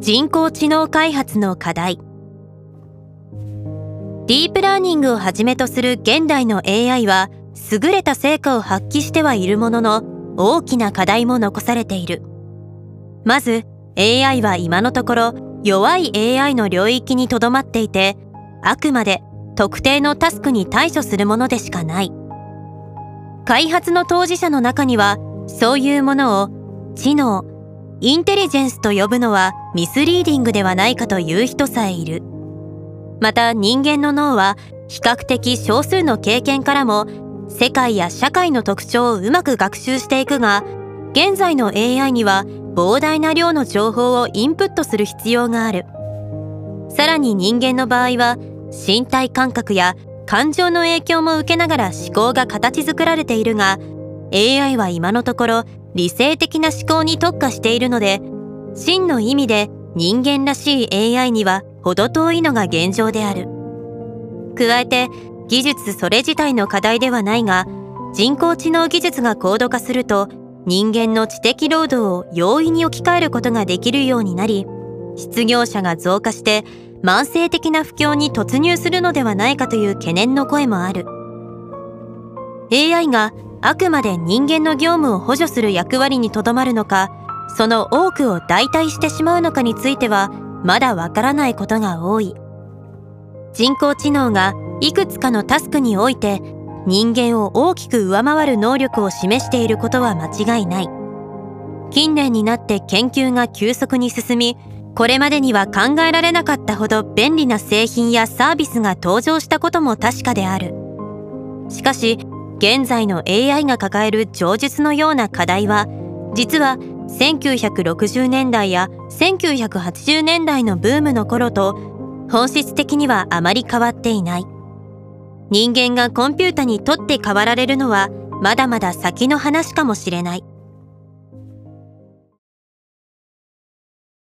人工知能開発の課題。ディープラーニングをはじめとする現代の AI は優れた成果を発揮してはいるものの大きな課題も残されている。まず AI は今のところ弱い AI の領域にとどまっていてあくまで特定のタスクに対処するものでしかない。開発の当事者の中にはそういうものを知能インテリジェンスと呼ぶのはミスリーディングではないかという人さえいる。また人間の脳は比較的少数の経験からも世界や社会の特徴をうまく学習していくが現在の AI には膨大な量の情報をインプットする必要がある。さらに人間の場合は身体感覚や感情の影響も受けながら思考が形作られているが AI は今のところ理性的な思考に特化しているので真の意味で人間らしい AI には程遠いのが現状である。加えて技術それ自体の課題ではないが人工知能技術が高度化すると人間の知的労働を容易に置き換えることができるようになり失業者が増加して慢性的な不況に突入するのではないかという懸念の声もある。AI があくまで人間の業務を補助する役割にとどまるのかその多くを代替してしまうのかについてはまだわからないことが多い。人工知能がいくつかのタスクにおいて人間を大きく上回る能力を示していることは間違いない。近年になって研究が急速に進みこれまでには考えられなかったほど便利な製品やサービスが登場したことも確かである。しかし現在の AI が抱える上述のような課題は実は1960年代や1980年代のブームの頃と本質的にはあまり変わっていない。人間がコンピュータにとって変わられるのはまだまだ先の話かもしれない。